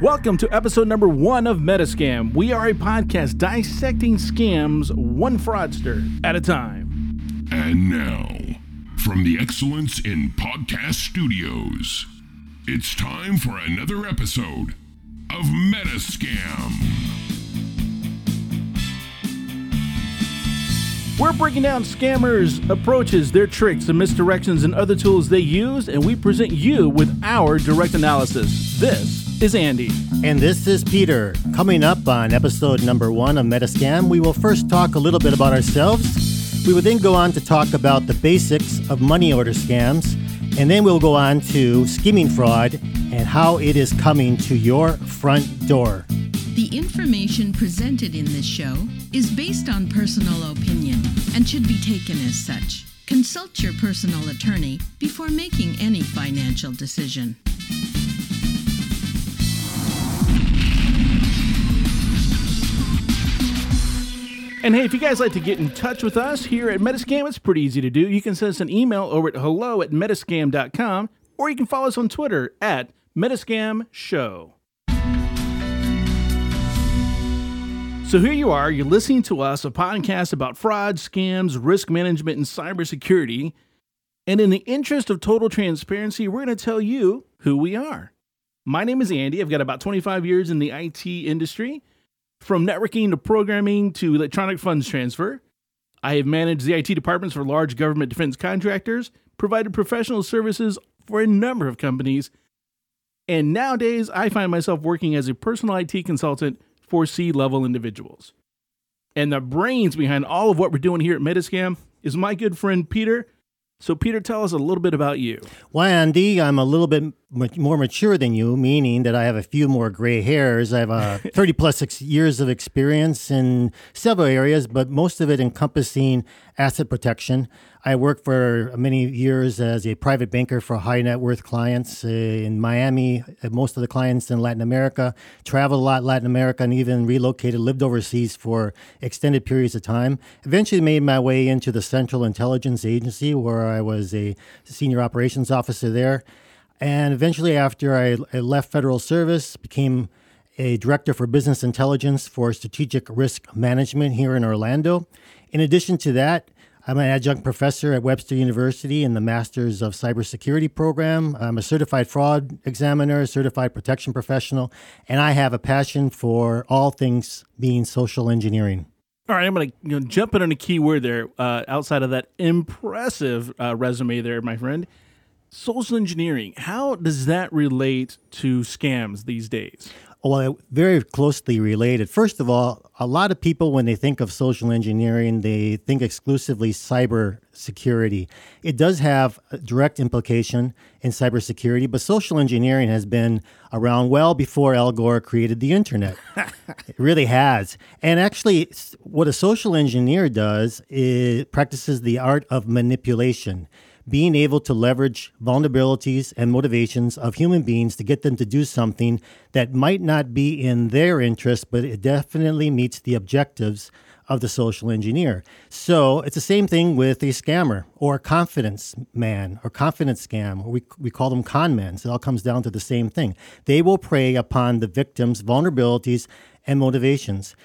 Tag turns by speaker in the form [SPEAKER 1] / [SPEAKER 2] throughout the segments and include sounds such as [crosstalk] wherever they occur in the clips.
[SPEAKER 1] Welcome to episode number one of Metascam. We are a podcast dissecting scams one fraudster at a time.
[SPEAKER 2] And now, from the Excellence in Podcast Studios, it's time for another episode of Metascam.
[SPEAKER 1] We're breaking down scammers' approaches, their tricks, and misdirections, and other tools they use, and we present you with our direct analysis. This is Andy.
[SPEAKER 3] And this is Peter. Coming up on episode number one of Metascam, we will first talk a little bit about ourselves. We will then go on to talk about the basics of money order scams, and then we'll go on to skimming fraud and how it is coming to your front door.
[SPEAKER 4] The information presented in this show is based on personal opinion and should be taken as such. Consult your personal attorney before making any financial decision.
[SPEAKER 1] And hey, if you guys like to get in touch with us here at Metascam, it's pretty easy to do. You can send us an email over at hello at metascam.com, or you can follow us on Twitter at Metascam Show. So here you are, you're listening to us, a podcast about fraud, scams, risk management, and cybersecurity. And in the interest of total transparency, we're going to tell you who we are. My name is Andy. I've got about 25 years in the IT industry. From networking to programming to electronic funds transfer, I have managed the IT departments for large government defense contractors, provided professional services for a number of companies, and nowadays I find myself working as a personal IT consultant for C level individuals. And the brains behind all of what we're doing here at Metascam is my good friend Peter. So, Peter, tell us a little bit about you.
[SPEAKER 3] Why, Andy, I'm a little bit more mature than you, meaning that I have a few more gray hairs. I have uh, [laughs] a 30 plus years of experience in several areas, but most of it encompassing asset protection. I worked for many years as a private banker for high net worth clients uh, in Miami, uh, most of the clients in Latin America, traveled a lot Latin America, and even relocated, lived overseas for extended periods of time. Eventually made my way into the Central Intelligence Agency, where I was a senior operations officer there. And eventually, after I, I left federal service, became a director for business intelligence for strategic risk management here in Orlando. In addition to that, I'm an adjunct professor at Webster University in the Masters of Cybersecurity program. I'm a certified fraud examiner, certified protection professional, and I have a passion for all things being social engineering.
[SPEAKER 1] All right, I'm going to you know, jump in on a key word there uh, outside of that impressive uh, resume there, my friend. Social engineering, how does that relate to scams these days?
[SPEAKER 3] Well, very closely related. First of all, a lot of people, when they think of social engineering, they think exclusively cyber security. It does have a direct implication in cybersecurity, but social engineering has been around well before Al Gore created the internet. [laughs] it really has. And actually, what a social engineer does is practices the art of manipulation being able to leverage vulnerabilities and motivations of human beings to get them to do something that might not be in their interest, but it definitely meets the objectives of the social engineer. So it's the same thing with a scammer or a confidence man or confidence scam, or we, we call them con men. So it all comes down to the same thing. They will prey upon the victim's vulnerabilities and motivations.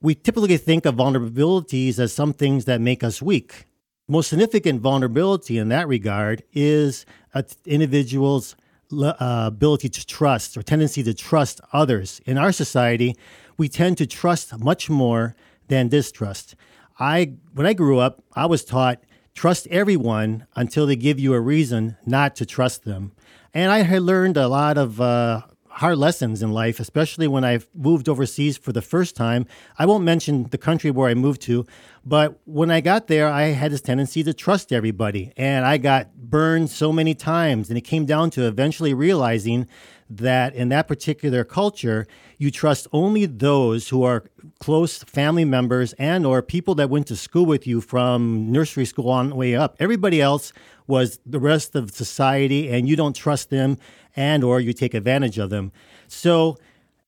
[SPEAKER 3] We typically think of vulnerabilities as some things that make us weak most significant vulnerability in that regard is an individual's uh, ability to trust or tendency to trust others. In our society, we tend to trust much more than distrust. I when I grew up, I was taught trust everyone until they give you a reason not to trust them. And I had learned a lot of uh, hard lessons in life, especially when I moved overseas for the first time. I won't mention the country where I moved to, but when I got there, I had this tendency to trust everybody. And I got burned so many times. And it came down to eventually realizing that in that particular culture, you trust only those who are close family members and or people that went to school with you from nursery school on the way up. Everybody else was the rest of society and you don't trust them and or you take advantage of them. So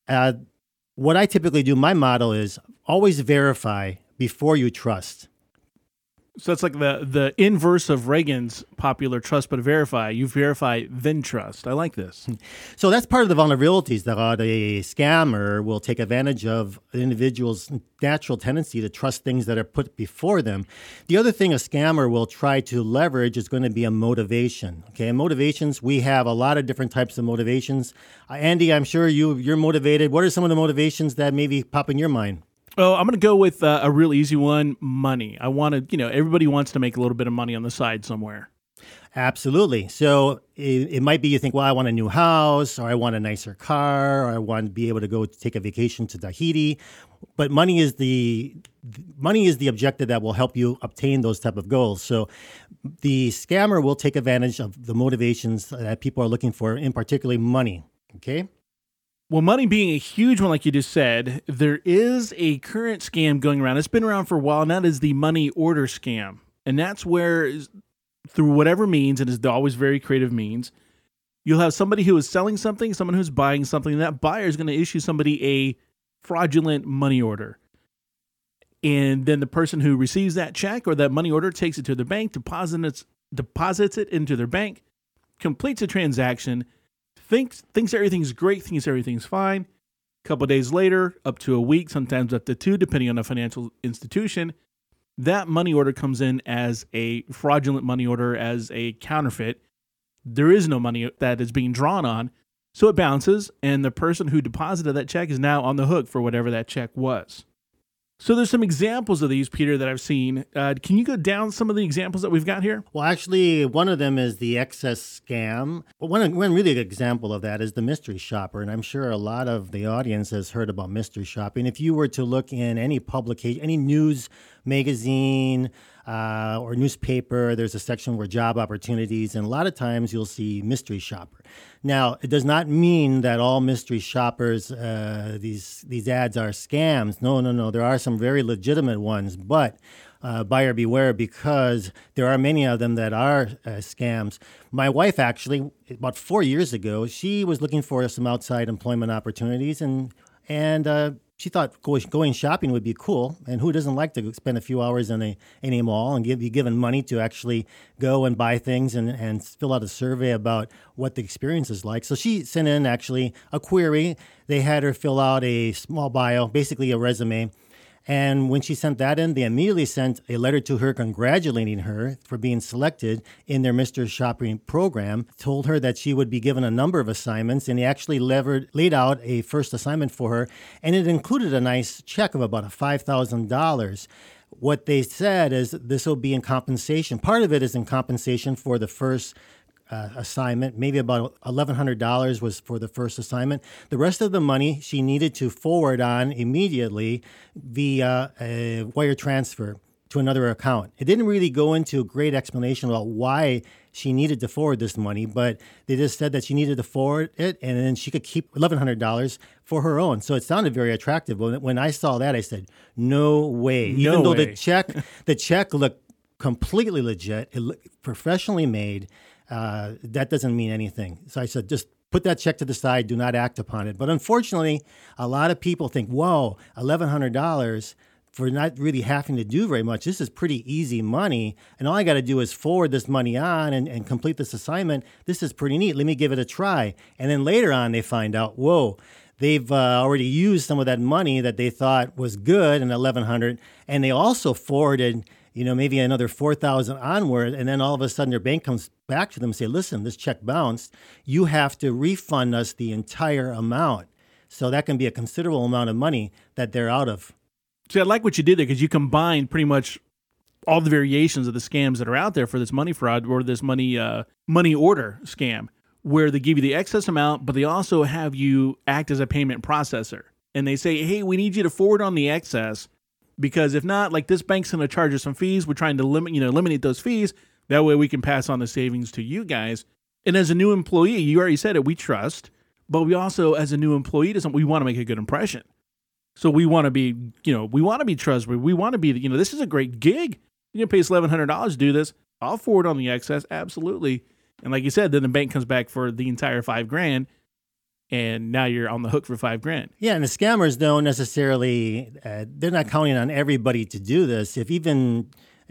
[SPEAKER 3] uh, what I typically do, my model is always verify before you trust.
[SPEAKER 1] So that's like the the inverse of Reagan's popular trust but verify. You verify then trust. I like this.
[SPEAKER 3] So that's part of the vulnerabilities that uh, a scammer will take advantage of an individual's natural tendency to trust things that are put before them. The other thing a scammer will try to leverage is going to be a motivation. Okay, and motivations we have a lot of different types of motivations. Uh, Andy, I'm sure you you're motivated. What are some of the motivations that maybe pop in your mind?
[SPEAKER 1] Oh, I'm going to go with uh, a real easy one money. I want to, you know, everybody wants to make a little bit of money on the side somewhere.
[SPEAKER 3] Absolutely. So it, it, might be you think, well, I want a new house, or I want a nicer car, or I want to be able to go take a vacation to Tahiti. But money is the money is the objective that will help you obtain those type of goals. So the scammer will take advantage of the motivations that people are looking for, in particularly money. Okay.
[SPEAKER 1] Well, money being a huge one, like you just said, there is a current scam going around. It's been around for a while, and that is the money order scam. And that's where, through whatever means, and it's always very creative means, you'll have somebody who is selling something, someone who's buying something, and that buyer is going to issue somebody a fraudulent money order. And then the person who receives that check or that money order takes it to the bank, deposits, deposits it into their bank, completes a transaction thinks thinks everything's great, thinks everything's fine. A couple days later, up to a week, sometimes up to two, depending on the financial institution, that money order comes in as a fraudulent money order, as a counterfeit. There is no money that is being drawn on, so it bounces, and the person who deposited that check is now on the hook for whatever that check was. So there's some examples of these, Peter, that I've seen. Uh, can you go down some of the examples that we've got here?
[SPEAKER 3] Well, actually, one of them is the excess scam. One, one really good example of that is the mystery shopper, and I'm sure a lot of the audience has heard about mystery shopping. If you were to look in any publication, any news magazine, uh, or newspaper, there's a section where job opportunities, and a lot of times you'll see mystery shopper. Now, it does not mean that all mystery shoppers, uh, these these ads are scams. No, no, no. There are some very legitimate ones, but uh, buyer beware because there are many of them that are uh, scams. My wife actually, about four years ago, she was looking for some outside employment opportunities, and and uh, she thought going shopping would be cool. And who doesn't like to spend a few hours in a, in a mall and give, be given money to actually go and buy things and, and fill out a survey about what the experience is like? So she sent in actually a query. They had her fill out a small bio, basically a resume and when she sent that in, they immediately sent a letter to her congratulating her for being selected in their mystery shopping program, told her that she would be given a number of assignments, and he actually levered, laid out a first assignment for her, and it included a nice check of about $5,000 what they said is this will be in compensation. Part of it is in compensation for the first uh, assignment. Maybe about $1,100 was for the first assignment. The rest of the money she needed to forward on immediately via a wire transfer to another account. It didn't really go into a great explanation about why she needed to forward this money, but they just said that she needed to forward it and then she could keep $1,100 for her own. So it sounded very attractive. When, when I saw that, I said, no way.
[SPEAKER 1] No
[SPEAKER 3] Even though
[SPEAKER 1] way.
[SPEAKER 3] the check, [laughs] the check looked completely legit, it looked professionally made uh, that doesn't mean anything. So I said, just put that check to the side, do not act upon it. But unfortunately, a lot of people think, whoa, $1,100 for not really having to do very much. This is pretty easy money. And all I got to do is forward this money on and, and complete this assignment. This is pretty neat. Let me give it a try. And then later on, they find out, whoa, they've uh, already used some of that money that they thought was good in 1100 and they also forwarded you know, maybe another 4,000 onward. And then all of a sudden their bank comes back to them and say, listen, this check bounced. You have to refund us the entire amount. So that can be a considerable amount of money that they're out of.
[SPEAKER 1] See, I like what you did there because you combined pretty much all the variations of the scams that are out there for this money fraud or this money uh, money order scam, where they give you the excess amount, but they also have you act as a payment processor. And they say, hey, we need you to forward on the excess because if not, like this bank's going to charge us some fees. We're trying to limit, you know, eliminate those fees. That way we can pass on the savings to you guys. And as a new employee, you already said it, we trust, but we also, as a new employee, doesn't we want to make a good impression. So we want to be, you know, we want to be trustworthy. We want to be, you know, this is a great gig. You can pay us eleven hundred dollars to do this. I'll forward on the excess, absolutely. And like you said, then the bank comes back for the entire five grand and now you're on the hook for five grand.
[SPEAKER 3] Yeah, and the scammers don't necessarily, uh, they're not counting on everybody to do this. If even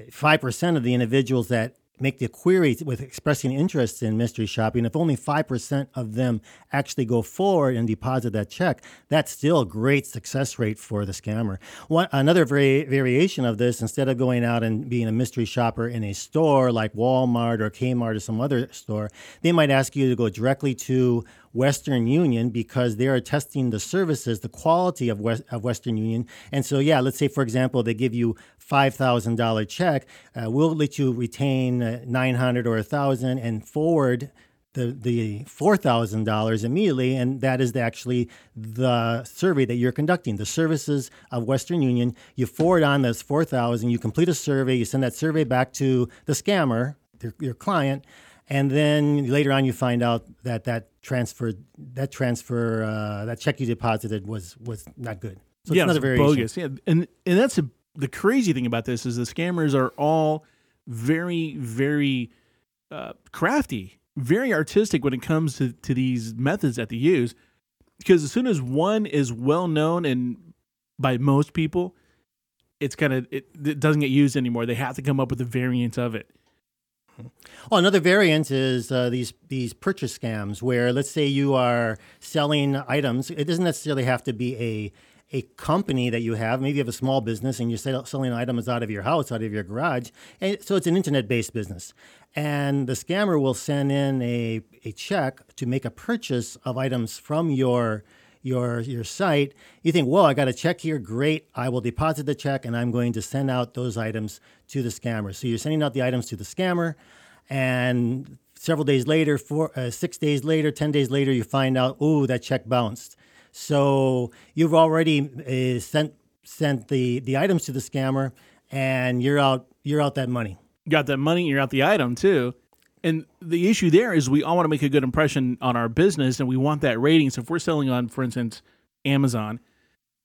[SPEAKER 3] 5% of the individuals that make the query with expressing interest in mystery shopping, if only 5% of them actually go forward and deposit that check, that's still a great success rate for the scammer. One, another vari- variation of this, instead of going out and being a mystery shopper in a store like Walmart or Kmart or some other store, they might ask you to go directly to Western Union because they are testing the services, the quality of, West, of Western Union. And so, yeah, let's say, for example, they give you $5,000 check. Uh, we'll let you retain uh, 900 or 1000 and forward the, the $4,000 immediately. And that is actually the survey that you're conducting, the services of Western Union. You forward on this 4000 you complete a survey, you send that survey back to the scammer, your, your client, and then later on you find out that that transfer that transfer uh, that check you deposited was was not good.
[SPEAKER 1] So yeah, it's another variation. bogus. Yeah, and and that's a, the crazy thing about this is the scammers are all very very uh, crafty, very artistic when it comes to to these methods that they use. Because as soon as one is well known and by most people, it's kind of it, it doesn't get used anymore. They have to come up with a variant of it.
[SPEAKER 3] Well, another variant is uh, these these purchase scams, where let's say you are selling items. It doesn't necessarily have to be a a company that you have. Maybe you have a small business and you're selling items out of your house, out of your garage. And so it's an internet based business. And the scammer will send in a, a check to make a purchase of items from your your your site, you think, "Well, I got a check here. Great. I will deposit the check and I'm going to send out those items to the scammer." So you're sending out the items to the scammer, and several days later, four, uh, six days later, ten days later, you find out, "Oh, that check bounced." So you've already uh, sent sent the the items to the scammer, and you're out you're out that money.
[SPEAKER 1] You got that money. You're out the item too. And the issue there is we all want to make a good impression on our business and we want that rating. So if we're selling on, for instance, Amazon,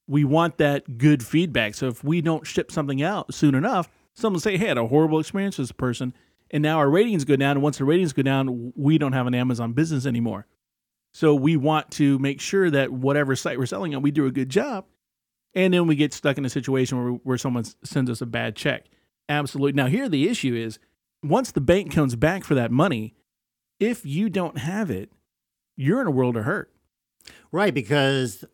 [SPEAKER 1] we want that good feedback. So if we don't ship something out soon enough, someone say, hey, I had a horrible experience with this person. And now our ratings go down. And once the ratings go down, we don't have an Amazon business anymore. So we want to make sure that whatever site we're selling on, we do a good job. And then we get stuck in a situation where, where someone sends us a bad check. Absolutely. Now, here the issue is once the bank comes back for that money, if you don't have it, you're in a world of hurt.
[SPEAKER 3] Right, because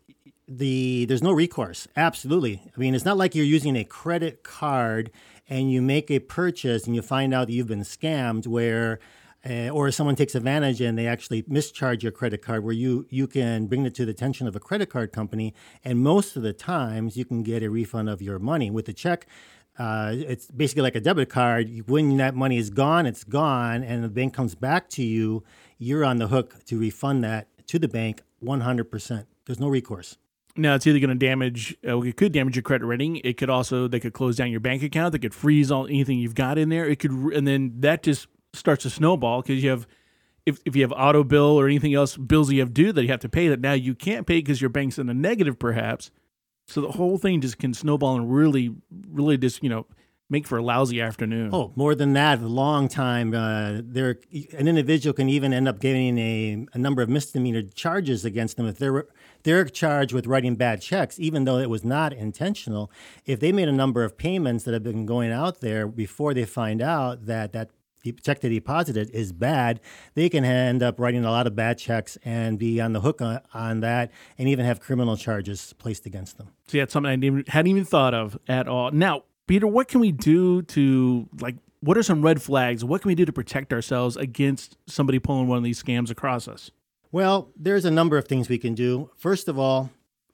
[SPEAKER 3] the there's no recourse. Absolutely. I mean, it's not like you're using a credit card and you make a purchase and you find out that you've been scammed where uh, or someone takes advantage and they actually mischarge your credit card where you you can bring it to the attention of a credit card company and most of the times you can get a refund of your money with a check uh, it's basically like a debit card. When that money is gone, it's gone, and the bank comes back to you. You're on the hook to refund that to the bank 100%. There's no recourse.
[SPEAKER 1] Now it's either going to damage. Uh, it could damage your credit rating. It could also they could close down your bank account. They could freeze all anything you've got in there. It could, and then that just starts to snowball because you have. If, if you have auto bill or anything else bills you have due that you have to pay that now you can't pay because your bank's in the negative perhaps so the whole thing just can snowball and really, really just, you know, make for a lousy afternoon.
[SPEAKER 3] Oh, more than that, a long time. Uh, there, an individual can even end up getting a, a number of misdemeanor charges against them if they're they're charged with writing bad checks, even though it was not intentional. If they made a number of payments that have been going out there before they find out that that the check they deposited is bad, they can end up writing a lot of bad checks and be on the hook on, on that and even have criminal charges placed against them.
[SPEAKER 1] So that's something I didn't, hadn't even thought of at all. Now, Peter, what can we do to like? What are some red flags? What can we do to protect ourselves against somebody pulling one of these scams across us?
[SPEAKER 3] Well, there's a number of things we can do. First of all,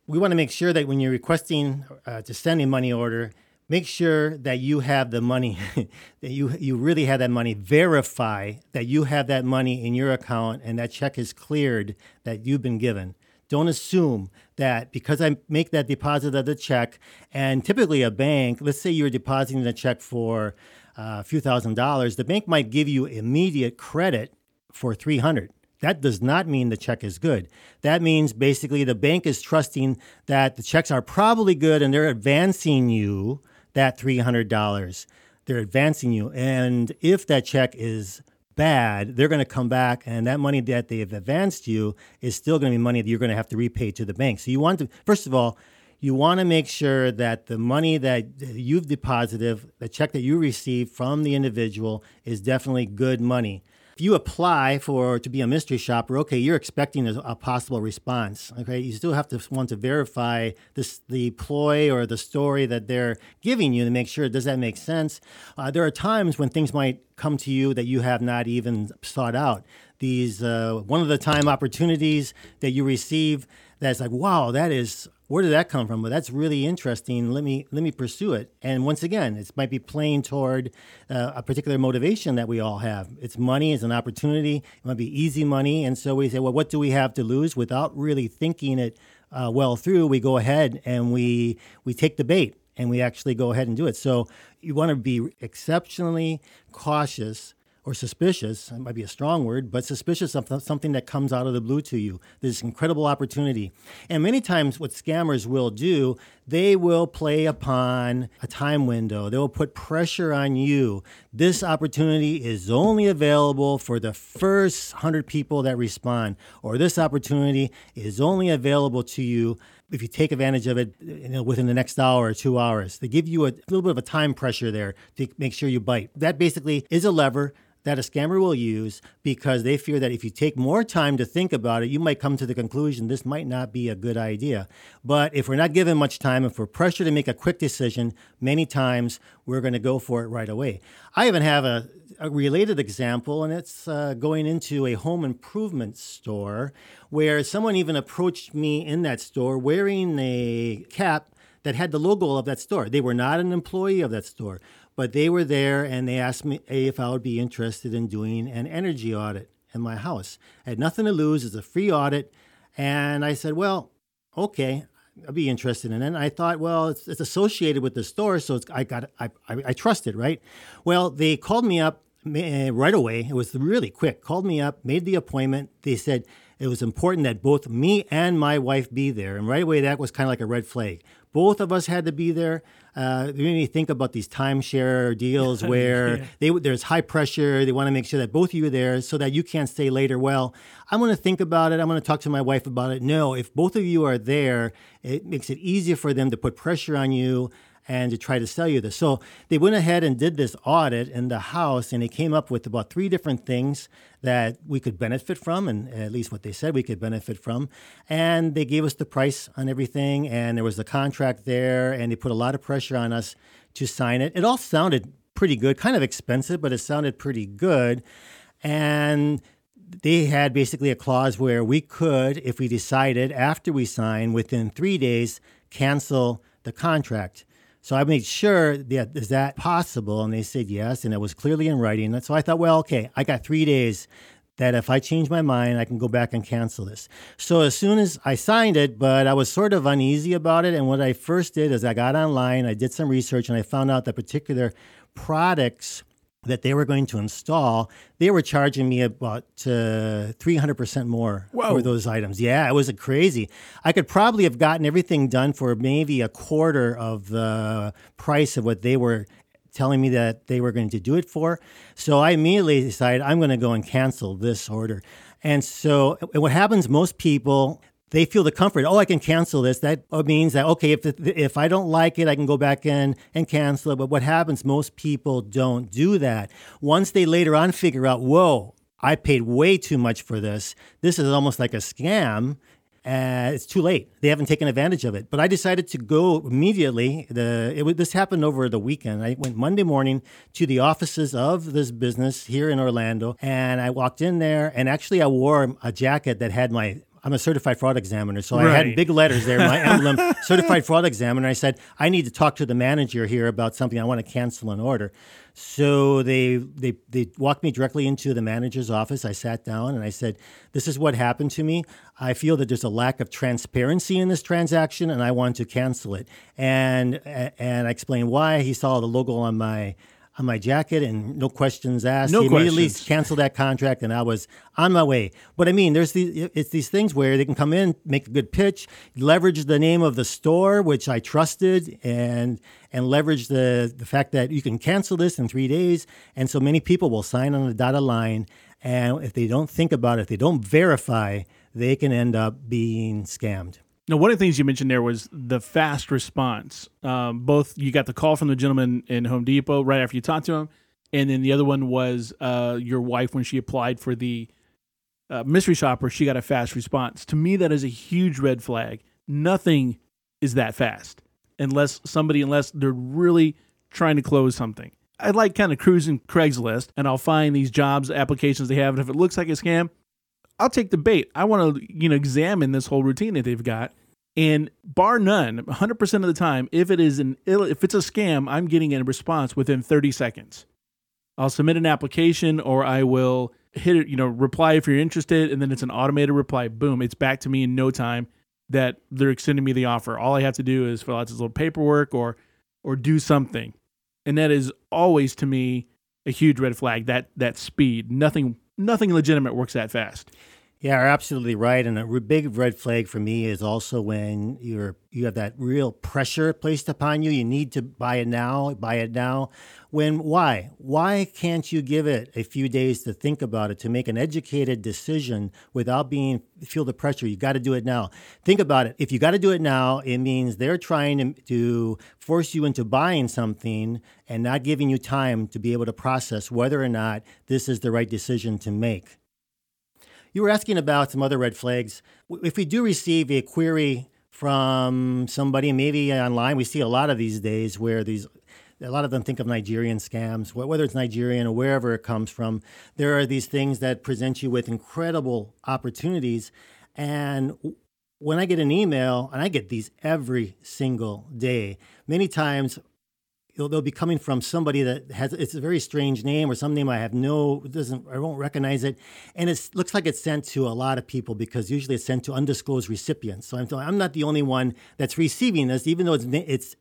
[SPEAKER 3] we want to make sure that when you're requesting uh, to send a money order, make sure that you have the money [laughs] that you you really have that money verify that you have that money in your account and that check is cleared that you've been given don't assume that because I make that deposit of the check, and typically a bank, let's say you're depositing a check for uh, a few thousand dollars, the bank might give you immediate credit for 300. That does not mean the check is good. That means basically the bank is trusting that the checks are probably good and they're advancing you that $300. They're advancing you. And if that check is bad, they're going to come back and that money that they've advanced you is still going to be money that you're going to have to repay to the bank. So you want to, first of all, you want to make sure that the money that you've deposited, the check that you received from the individual, is definitely good money. If you apply for to be a mystery shopper, okay, you're expecting a, a possible response. Okay, you still have to want to verify this the ploy or the story that they're giving you to make sure does that make sense. Uh, there are times when things might come to you that you have not even sought out. These uh, one of the time opportunities that you receive that's like, wow, that is where did that come from? Well, that's really interesting. Let me let me pursue it. And once again, it might be playing toward uh, a particular motivation that we all have. It's money, it's an opportunity. It might be easy money, and so we say, well, what do we have to lose? Without really thinking it uh, well through, we go ahead and we we take the bait and we actually go ahead and do it. So you want to be exceptionally cautious or suspicious, it might be a strong word, but suspicious of something that comes out of the blue to you. This incredible opportunity. And many times, what scammers will do, they will play upon a time window. They will put pressure on you. This opportunity is only available for the first 100 people that respond, or this opportunity is only available to you if you take advantage of it you know, within the next hour or two hours. They give you a little bit of a time pressure there to make sure you bite. That basically is a lever that a scammer will use because they fear that if you take more time to think about it, you might come to the conclusion this might not be a good idea. But if we're not given much time, if we're pressured to make a quick decision, many times we're going to go for it right away. I even have a, a related example, and it's uh, going into a home improvement store where someone even approached me in that store wearing a cap that had the logo of that store. They were not an employee of that store. But they were there and they asked me if I would be interested in doing an energy audit in my house. I had nothing to lose. It's a free audit. And I said, well, okay, I'd be interested in it. And I thought, well, it's, it's associated with the store, so I got I, I, I trust it, right? Well, they called me up eh, right away. It was really quick. Called me up, made the appointment. They said it was important that both me and my wife be there. And right away, that was kind of like a red flag. Both of us had to be there. Uh, you need to think about these timeshare deals [laughs] where yeah. they, there's high pressure. They want to make sure that both of you are there so that you can't say later, well, I'm going to think about it. I'm going to talk to my wife about it. No, if both of you are there, it makes it easier for them to put pressure on you and to try to sell you this. So they went ahead and did this audit in the house, and they came up with about three different things that we could benefit from, and at least what they said we could benefit from. And they gave us the price on everything, and there was a contract there, and they put a lot of pressure on us to sign it. It all sounded pretty good, kind of expensive, but it sounded pretty good. And they had basically a clause where we could, if we decided after we signed, within three days, cancel the contract. So I made sure that is that possible, and they said yes, and it was clearly in writing. So I thought, well, okay, I got three days that if I change my mind, I can go back and cancel this. So as soon as I signed it, but I was sort of uneasy about it. And what I first did is I got online, I did some research, and I found out that particular products that they were going to install, they were charging me about uh, 300% more Whoa. for those items. Yeah, it was crazy. I could probably have gotten everything done for maybe a quarter of the price of what they were telling me that they were going to do it for. So I immediately decided I'm going to go and cancel this order. And so what happens, most people, they feel the comfort. Oh, I can cancel this. That means that okay, if if I don't like it, I can go back in and cancel it. But what happens? Most people don't do that. Once they later on figure out, whoa, I paid way too much for this. This is almost like a scam. Uh, it's too late. They haven't taken advantage of it. But I decided to go immediately. The it, this happened over the weekend. I went Monday morning to the offices of this business here in Orlando, and I walked in there. And actually, I wore a jacket that had my I'm a certified fraud examiner. So right. I had big letters there, my [laughs] emblem, certified fraud examiner. I said, I need to talk to the manager here about something. I want to cancel an order. So they, they, they walked me directly into the manager's office. I sat down and I said, This is what happened to me. I feel that there's a lack of transparency in this transaction and I want to cancel it. And, and I explained why. He saw the logo on my on my jacket and no questions asked.
[SPEAKER 1] No
[SPEAKER 3] he immediately
[SPEAKER 1] questions.
[SPEAKER 3] canceled that contract and I was on my way. But I mean, there's these it's these things where they can come in, make a good pitch, leverage the name of the store, which I trusted, and and leverage the the fact that you can cancel this in three days. And so many people will sign on the dotted line. And if they don't think about it, if they don't verify, they can end up being scammed.
[SPEAKER 1] Now, one of the things you mentioned there was the fast response. Um, both you got the call from the gentleman in Home Depot right after you talked to him, and then the other one was uh, your wife when she applied for the uh, mystery shopper. She got a fast response. To me, that is a huge red flag. Nothing is that fast unless somebody, unless they're really trying to close something. I like kind of cruising Craigslist, and I'll find these jobs applications they have, and if it looks like a scam, I'll take the bait. I want to, you know, examine this whole routine that they've got. And bar none, 100% of the time, if it is an if it's a scam, I'm getting a response within 30 seconds. I'll submit an application or I will hit it, you know, reply if you're interested, and then it's an automated reply. Boom, it's back to me in no time that they're extending me the offer. All I have to do is fill out this little paperwork or or do something. And that is always to me a huge red flag. That that speed. Nothing nothing legitimate works that fast.
[SPEAKER 3] Yeah, you're absolutely right. And a big red flag for me is also when you're you have that real pressure placed upon you. You need to buy it now, buy it now. When why? Why can't you give it a few days to think about it, to make an educated decision without being feel the pressure? You got to do it now. Think about it. If you got to do it now, it means they're trying to, to force you into buying something and not giving you time to be able to process whether or not this is the right decision to make. You were asking about some other red flags. If we do receive a query from somebody, maybe online, we see a lot of these days where these a lot of them think of Nigerian scams, whether it's Nigerian or wherever it comes from. There are these things that present you with incredible opportunities. And when I get an email, and I get these every single day, many times they'll, they'll be coming from somebody that has it's a very strange name or some name I have no doesn't I won't recognize it, and it looks like it's sent to a lot of people because usually it's sent to undisclosed recipients. So I'm I'm not the only one that's receiving this, even though it's it's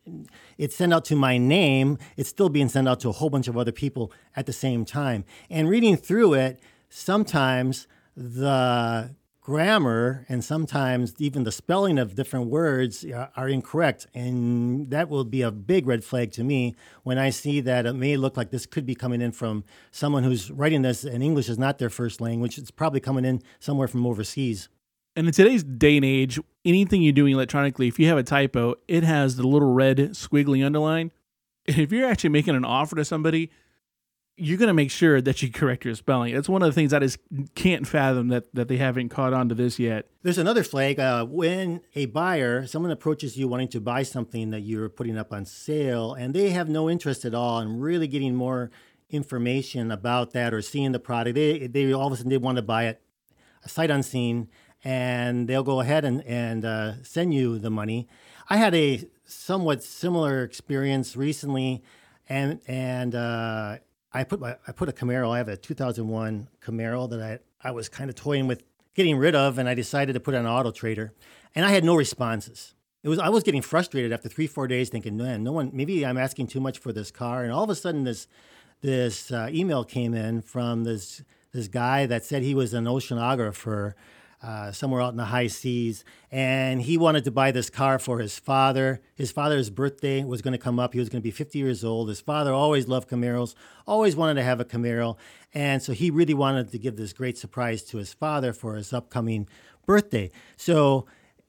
[SPEAKER 3] it's sent out to my name. It's still being sent out to a whole bunch of other people at the same time. And reading through it, sometimes the grammar and sometimes even the spelling of different words are, are, incorrect. And that will be a big red flag to me when I see that it may look like this could be coming in from someone who's writing this and English is not their first language. It's probably coming in somewhere from overseas.
[SPEAKER 1] And in today's day and age, anything you're doing electronically, if you have a typo, it has the little red squiggly underline. [laughs] If you're actually making an offer to somebody, you're going to make sure that you correct your spelling. It's one of the things I just can't fathom that, that they haven't caught on to this yet.
[SPEAKER 3] There's another flag. Uh, when a buyer, someone approaches you wanting to buy something that you're putting up on sale, and they have no interest at all in really getting more information about that or seeing the product, they, they all of a sudden they want to buy it sight unseen, and they'll go ahead and, and uh, send you the money. I had a somewhat similar experience recently, and and uh, I put my I put a Camaro. I have a 2001 Camaro that I I was kind of toying with getting rid of, and I decided to put it on Auto Trader, and I had no responses. It was I was getting frustrated after three four days, thinking, man, no one. Maybe I'm asking too much for this car, and all of a sudden this this uh, email came in from this this guy that said he was an oceanographer uh, somewhere out in the high seas, and he wanted to buy this car for his father. His father's birthday was going to come up. He was going to be 50 years old. His father always loved Camaros, always wanted to have a Camaro, and so he really wanted to give this great surprise to his father for his upcoming birthday. So.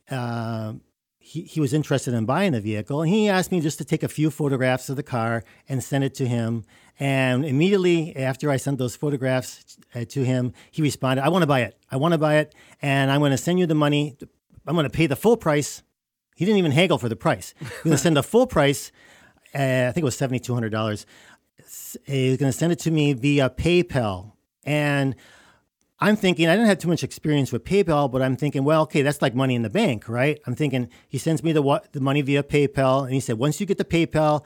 [SPEAKER 3] Uh, he, he was interested in buying the vehicle and he asked me just to take a few photographs of the car and send it to him and immediately after I sent those photographs uh, to him, he responded, I want to buy it. I want to buy it. And I'm going to send you the money. I'm going to pay the full price. He didn't even haggle for the price. He's going to send the full price. Uh, I think it was $7,200. He's going to send it to me via PayPal. And I'm thinking, I didn't have too much experience with PayPal, but I'm thinking, well, okay, that's like money in the bank, right? I'm thinking he sends me the, the money via PayPal. And he said, once you get the PayPal,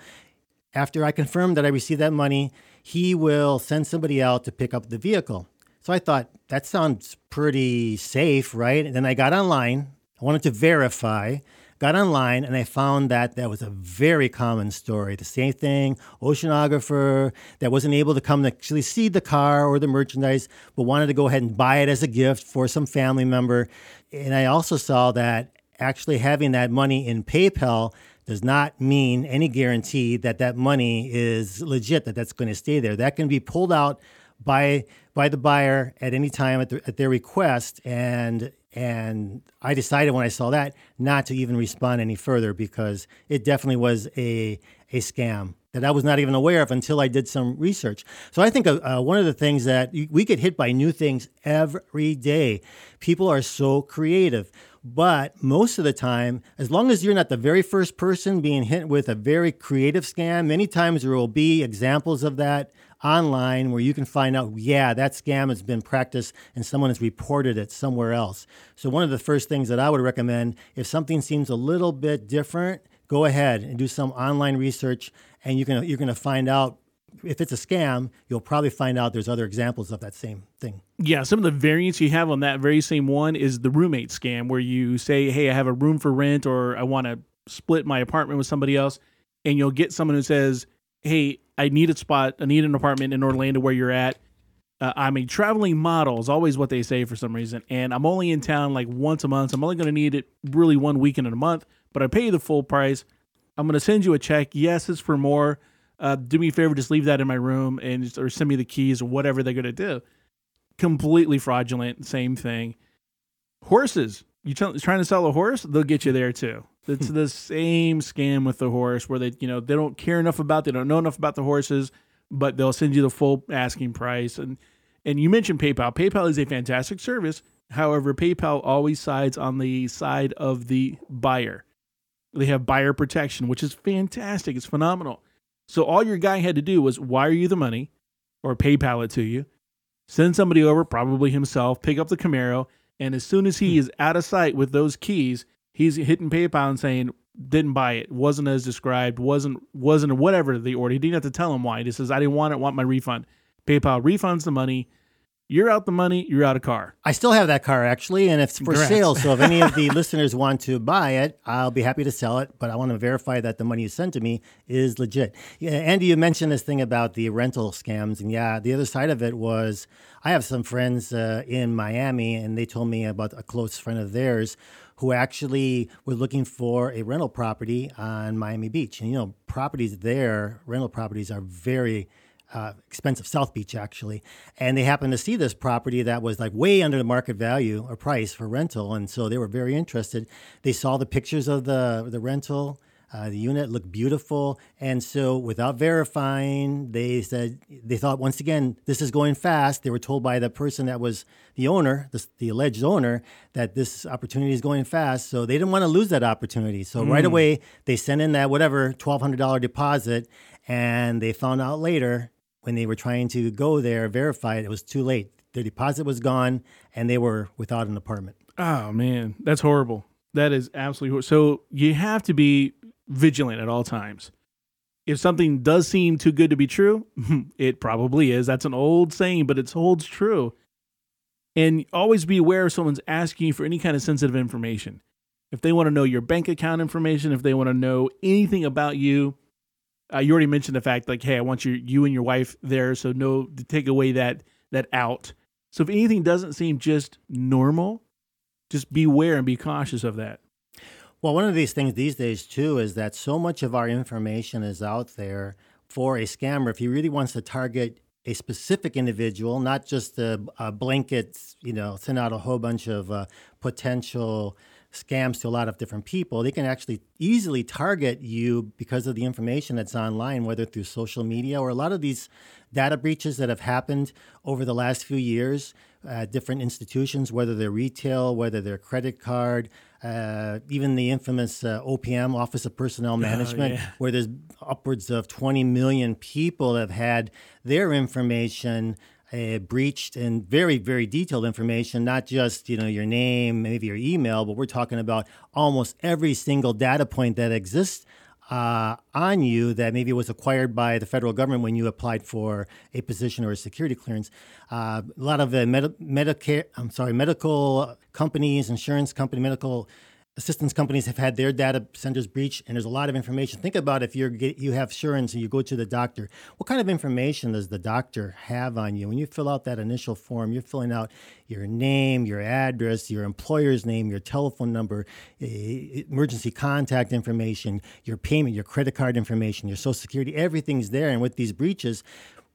[SPEAKER 3] after I confirm that I received that money, he will send somebody out to pick up the vehicle. So I thought that sounds pretty safe, right? And then I got online. I wanted to verify. Got online and I found that that was a very common story. The same thing, oceanographer that wasn't able to come to actually see the car or the merchandise, but wanted to go ahead and buy it as a gift for some family member. And I also saw that actually having that money in PayPal does not mean any guarantee that that money is legit, that that's going to stay there. That can be pulled out by by the buyer at any time at, the, at their request, and And I decided when I saw that not to even respond any further because it definitely was a, a scam that I was not even aware of until I did some research. So I think uh, uh one of the things that we get hit by new things every day. People are so creative. But most of the time, as long as you're not the very first person being hit with a very creative scam, many times there will be examples of that online where you can find out, yeah, that scam has been practiced and someone has reported it somewhere else. So, one of the first things that I would recommend if something seems a little bit different, go ahead and do some online research and you can, you're going to find out if it's a scam, you'll probably find out there's other examples of that same thing.
[SPEAKER 1] Yeah, some of the variants you have on that very same one is the roommate scam, where you say, "Hey, I have a room for rent, or I want to split my apartment with somebody else," and you'll get someone who says, "Hey, I need a spot. I need an apartment in Orlando where you're at. Uh, I'm a traveling model, is always what they say for some reason. And I'm only in town like once a month. I'm only going to need it really one weekend in a month, but I pay you the full price. I'm going to send you a check. Yes, it's for more. Uh, do me a favor, just leave that in my room and just, or send me the keys or whatever they're going to do. Completely fraudulent. Same thing. Horses. You trying to sell a horse? They'll get you there too. It's the same scam with the horse where they, you know, they don't care enough about, they don't know enough about the horses, but they'll send you the full asking price. And and you mentioned PayPal. PayPal is a fantastic service. However, PayPal always sides on the side of the buyer. They have buyer protection, which is fantastic. It's phenomenal. So all your guy had to do was wire you the money or PayPal it to you, send somebody over, probably himself, pick up the Camaro, and as soon as he hmm. is out of sight with those keys, he's hitting PayPal and saying didn't buy it, wasn't as described, wasn't wasn't whatever the order. He didn't have to tell him why. He just says I didn't want it, want my refund. PayPal refunds the money. You're out the money. You're out of car.
[SPEAKER 3] I still have that car actually, and it's for Congrats. sale. So if any of the [laughs] listeners want to buy it, I'll be happy to sell it. But I want to verify that the money you sent to me is legit. Yeah, Andy, you mentioned this thing about the rental scams, and yeah, the other side of it was I have some friends uh, in Miami, and they told me about a close friend of theirs who actually were looking for a rental property on Miami Beach. And you know, properties there, rental properties are very uh, expensive, South Beach actually. And they happened to see this property that was like way under the market value or price for rental. And so they were very interested. They saw the pictures of the, the rental uh, the unit looked beautiful. And so, without verifying, they said they thought once again, this is going fast. They were told by the person that was the owner, the, the alleged owner, that this opportunity is going fast. So, they didn't want to lose that opportunity. So, mm. right away, they sent in that whatever $1,200 deposit. And they found out later when they were trying to go there, verify it, it was too late. Their deposit was gone and they were without an apartment.
[SPEAKER 1] Oh, man. That's horrible. That is absolutely horrible. So, you have to be vigilant at all times. If something does seem too good to be true, [laughs] it probably is. That's an old saying, but it holds true. And always be aware if someone's asking you for any kind of sensitive information. If they want to know your bank account information, if they want to know anything about you, uh, you already mentioned the fact like, hey, I want you you and your wife there, so no to take away that that out. So if anything doesn't seem just normal, just beware and be cautious of that.
[SPEAKER 3] Well, one of these things these days, too, is that so much of our information is out there for a scammer. If he really wants to target a specific individual, not just a, a blanket, you know, send out a whole bunch of uh, potential scams to a lot of different people, they can actually easily target you because of the information that's online, whether through social media or a lot of these data breaches that have happened over the last few years at different institutions, whether they're retail, whether they're credit card, uh, even the infamous uh, OPM, Office of Personnel oh, Management, oh, yeah. where there's upwards of 20 million people have had their information uh, breached and very, very detailed information, not just you know your name, maybe your email, but we're talking about almost every single data point that exists uh, on you that maybe was acquired by the federal government when you applied for a position or a security clearance. Uh, a lot of the med- Medicare, I'm sorry, medical companies, insurance company, medical assistance companies have had their data centers breached, and there's a lot of information. Think about if you're you have insurance and you go to the doctor, what kind of information does the doctor have on you? When you fill out that initial form, you're filling out your name, your address, your employer's name, your telephone number, eh, emergency contact information, your payment, your credit card information, your social security, everything's there. And with these breaches,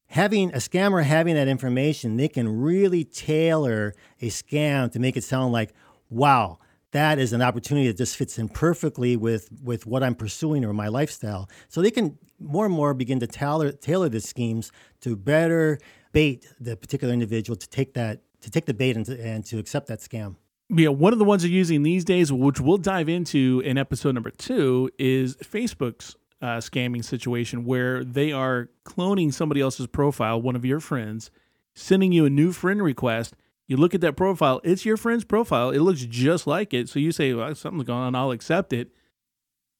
[SPEAKER 3] having a scammer having that information, they can really tailor a scam to make it sound like wow, that is an opportunity that just fits in perfectly with with what I'm pursuing or my lifestyle. So they can more and more begin to tailor tailor the schemes to better bait the particular individual to take that to take the bait and to, and to accept that scam.
[SPEAKER 1] Yeah, one of the ones they're using these days, which we'll dive into in episode number two, is Facebook's uh, scamming situation where they are cloning somebody else's profile, one of your friends, sending you a new friend request. You look at that profile, it's your friend's profile. It looks just like it. So you say, well, something's going on, I'll accept it.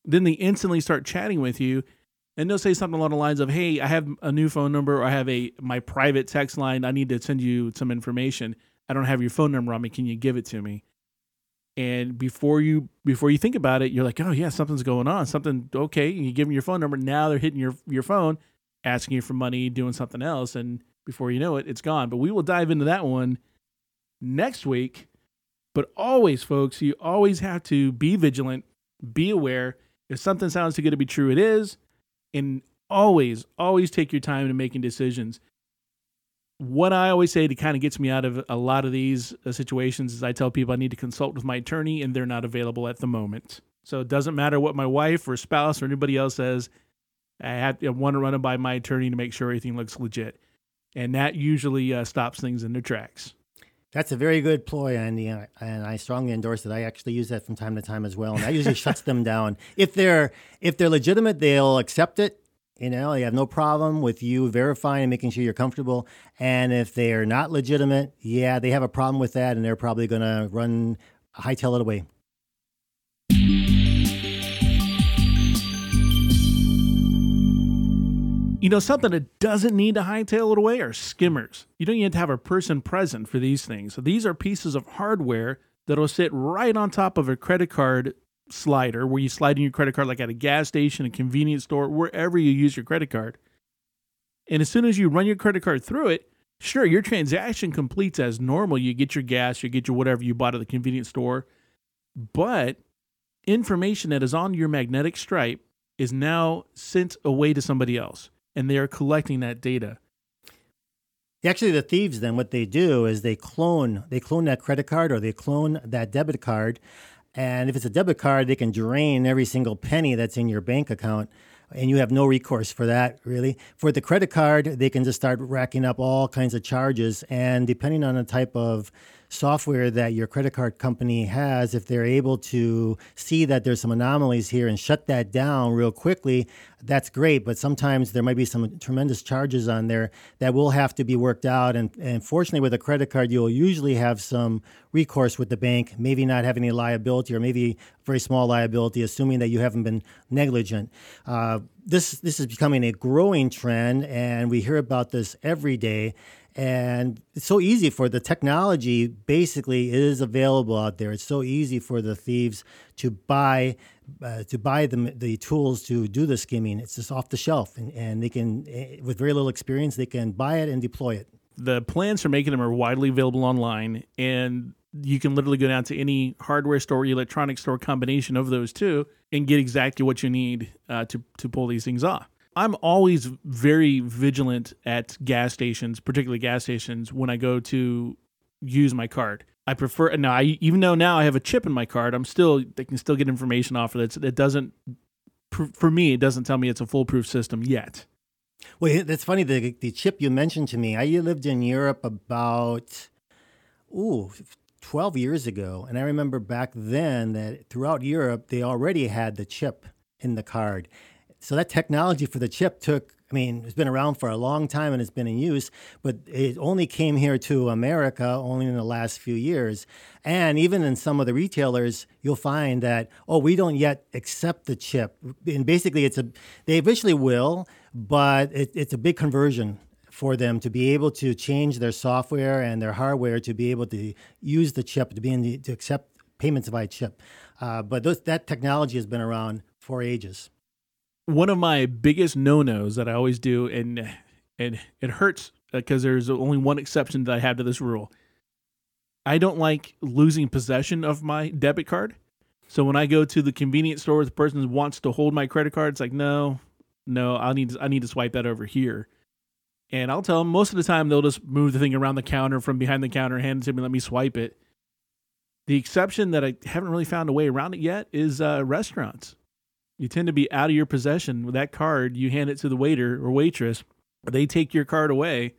[SPEAKER 1] Then they instantly start chatting with you and they'll say something along the lines of, "Hey, I have a new phone number, or I have a my private text line. I need to send you some information. I don't have your phone number on me. Can you give it to me?" And before you before you think about it, you're like, "Oh yeah, something's going on. Something okay." And you give them your phone number. Now they're hitting your your phone, asking you for money, doing something else, and before you know it, it's gone. But we will dive into that one next week. But always, folks, you always have to be vigilant, be aware. If something sounds too good to be true, it is and always, always take your time in making decisions. What I always say to kind of gets me out of a lot of these uh, situations is I tell people I need to consult with my attorney and they're not available at the moment. So it doesn't matter what my wife or spouse or anybody else says. I have I want to run it by my attorney to make sure everything looks legit, and that usually uh, stops things in their tracks.
[SPEAKER 3] That's a very good ploy, Andy, and I strongly endorse it. I actually use that from time to time as well, and that usually [laughs] shuts them down. If they're if they're legitimate, they'll accept it. You know, they have no problem with you verifying and making sure you're comfortable. And if they are not legitimate, yeah, they have a problem with that, and they're probably going to run hightail it away.
[SPEAKER 1] You know, something that doesn't need to hightail it away are skimmers. You don't need to have a person present for these things. So these are pieces of hardware that'll sit right on top of a credit card slider where you slide in your credit card like at a gas station, a convenience store, wherever you use your credit card. And as soon as you run your credit card through it, sure, your transaction completes as normal. You get your gas, you get your whatever you bought at the convenience store. But information that is on your magnetic stripe is now sent away to somebody else and they are collecting that data.
[SPEAKER 3] Actually, the thieves then what they do is they clone they clone that credit card or they clone that debit card, and if it's a debit card, they can drain every single penny that's in your bank account and you have no recourse for that really. For the credit card, they can just start racking up all kinds of charges, and depending on the type of software that your credit card company has, if they're able to see that there's some anomalies here and shut that down real quickly, that's great. But sometimes there might be some tremendous charges on there that will have to be worked out. And, and fortunately, with a credit card, you'll usually have some recourse with the bank, maybe not have any liability or maybe very small liability, assuming that you haven't been negligent. Uh, this this is becoming a growing trend, and we hear about this every day and it's so easy for the technology basically is available out there. It's so easy for the thieves to buy uh, to buy the, the tools to do the skimming. It's just off the shelf and, and they can eh, with very little experience they can buy it and deploy it.
[SPEAKER 1] The plans for making them are widely available online and you can literally go down to any hardware store electronics store combination of those two and get exactly what you need uh, to, to pull these things off I'm always very vigilant at gas stations, particularly gas stations, when I go to use my card. I prefer now. I even though now I have a chip in my card, I'm still they can still get information off of it. It doesn't for me. It doesn't tell me it's a foolproof system yet.
[SPEAKER 3] Well, that's funny. The the chip you mentioned to me. I lived in Europe about ooh 12 years ago, and I remember back then that throughout Europe they already had the chip in the card so that technology for the chip took I mean, it's been around for a long time and it's been in use, but it only came here to America only in the last few years. And even in some of the retailers, you'll find that, oh, we don't yet accept the chip. And basically, it's a, they eventually will, but it, it's a big conversion for them to be able to change their software and their hardware to be able to use the chip, to be in the, to accept payments by chip. Uh, but those, that technology has been around for ages
[SPEAKER 1] one of my biggest no-nos that I always do, and and it hurts because there's only one exception that I have to this rule. I don't like losing possession of my debit card. So when I go to the convenience store, the person wants to hold my credit card. It's like, no, no, I need to, I need to swipe that over here. And I'll tell them most of the time they'll just move the thing around the counter from behind the counter, hand it to me, let me swipe it. The exception that I haven't really found a way around it yet is uh, restaurants. You tend to be out of your possession with that card. You hand it to the waiter or waitress. They take your card away.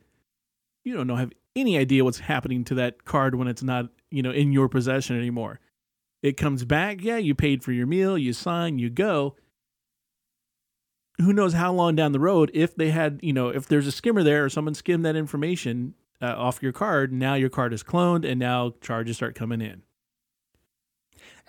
[SPEAKER 1] You don't know have any idea what's happening to that card when it's not you know in your possession anymore. It comes back. Yeah, you paid for your meal. You sign. You go. Who knows how long down the road if they had you know if there's a skimmer there or someone skimmed that information uh, off your card. Now your card is cloned and now charges start coming in.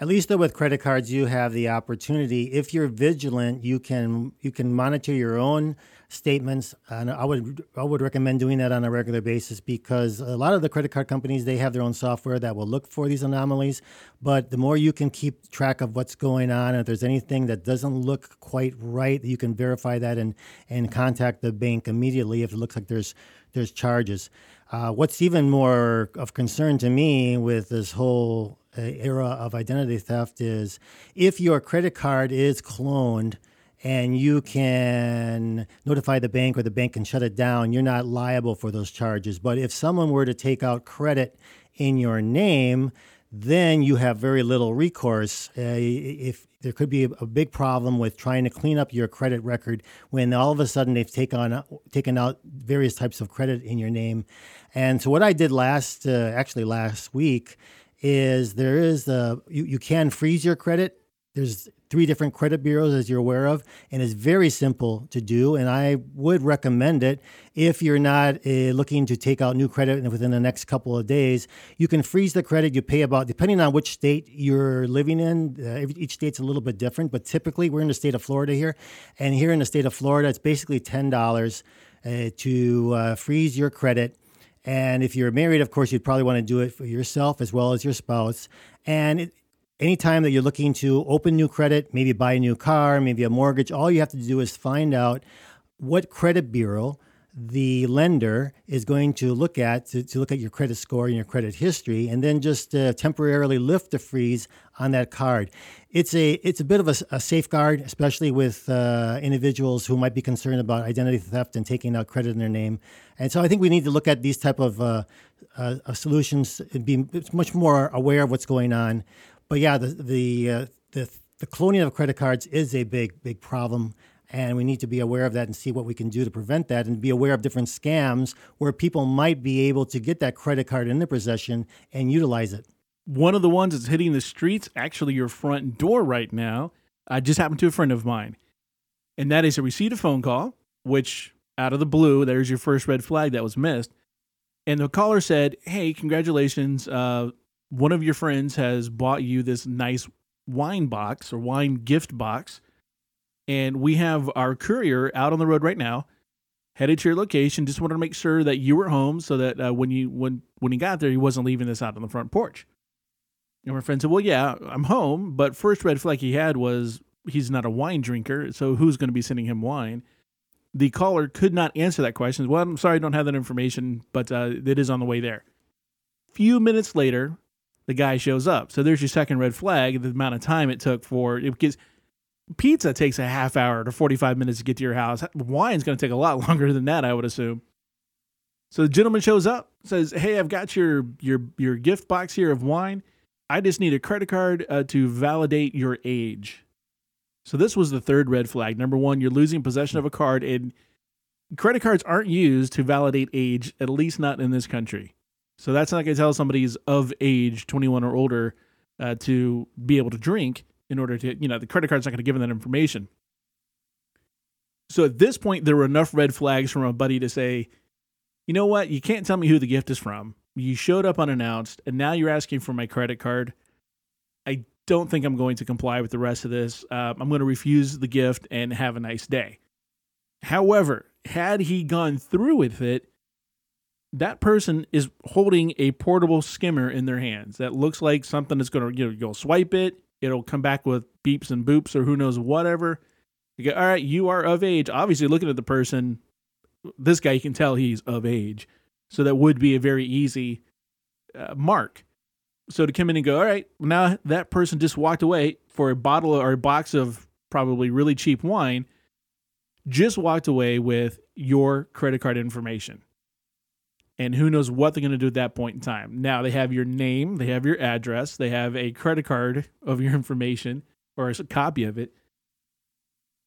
[SPEAKER 3] At least though with credit cards, you have the opportunity. If you're vigilant, you can you can monitor your own statements, and I would I would recommend doing that on a regular basis because a lot of the credit card companies they have their own software that will look for these anomalies. But the more you can keep track of what's going on, and if there's anything that doesn't look quite right, you can verify that and and contact the bank immediately if it looks like there's there's charges. Uh, what's even more of concern to me with this whole era of identity theft is if your credit card is cloned and you can notify the bank or the bank can shut it down, you're not liable for those charges. But if someone were to take out credit in your name, then you have very little recourse. Uh, if there could be a, a, big problem with trying to clean up your credit record when all of a sudden they've taken on taken out various types of credit in your name. And so what I did last, uh, actually last week, is there is a you, you can freeze your credit. There's three different credit bureaus as you're aware of, and it's very simple to do. And I would recommend it if you're not uh, looking to take out new credit within the next couple of days. You can freeze the credit. You pay about depending on which state you're living in. Uh, each state's a little bit different, but typically we're in the state of Florida here, and here in the state of Florida, it's basically ten dollars uh, to freeze your credit and if you're married, of course, you'd probably want to do it for yourself as well as your spouse. And it, anytime that you're looking to open new credit, maybe buy a new car, maybe a mortgage, all you have to do is find out what credit bureau the lender is going to look at to, to look at your credit score and your credit history and then just uh, temporarily lift the freeze on that card. It's a it's a bit of a, a safeguard especially with uh, individuals who might be concerned about identity theft and taking out credit in their name. And so i think we need to look at these type of uh, uh solutions and be much more aware of what's going on. But yeah the the uh, the, the cloning of credit cards is a big big problem and we need to be aware of that and see what we can do to prevent that and be aware of different scams where people might be able to get that credit card in their possession and utilize it.
[SPEAKER 1] One of the ones that's hitting the streets, actually your front door right now, I just happened to a friend of mine. And that is a receipt of phone call, which out of the blue, there's your first red flag that was missed. And the caller said, Hey, congratulations. Uh, one of your friends has bought you this nice wine box or wine gift box and we have our courier out on the road right now, headed to your location. Just wanted to make sure that you were home, so that uh, when you when when he got there, he wasn't leaving this out on the front porch. And my friend said, "Well, yeah, I'm home, but first red flag he had was he's not a wine drinker, so who's going to be sending him wine?" The caller could not answer that question. Well, I'm sorry, I don't have that information, but uh, it is on the way there. Few minutes later, the guy shows up. So there's your second red flag. The amount of time it took for it because pizza takes a half hour to 45 minutes to get to your house. Wine's going to take a lot [laughs] longer than that, I would assume. So the gentleman shows up, says, "Hey, I've got your your your gift box here of wine. I just need a credit card uh, to validate your age." So this was the third red flag. Number 1, you're losing possession of a card and credit cards aren't used to validate age, at least not in this country. So that's not going to tell somebody's of age, 21 or older, uh, to be able to drink in order to, you know, the credit card's not going to give them that information. So at this point, there were enough red flags from a buddy to say, you know what? You can't tell me who the gift is from. You showed up unannounced, and now you're asking for my credit card. I don't think I'm going to comply with the rest of this. Uh, I'm going to refuse the gift and have a nice day. However, had he gone through with it, that person is holding a portable skimmer in their hands that looks like something that's going to you know you'll swipe it it'll come back with beeps and boops or who knows whatever. You go, all right, you are of age. Obviously, looking at the person, this guy, you can tell he's of age. So that would be a very easy uh, mark. So to come in and go, all right, now that person just walked away for a bottle or a box of probably really cheap wine, just walked away with your credit card information. and who knows what they're going to do at that point in time. Now they have your name, they have your address, they have a credit card of your information or a copy of it.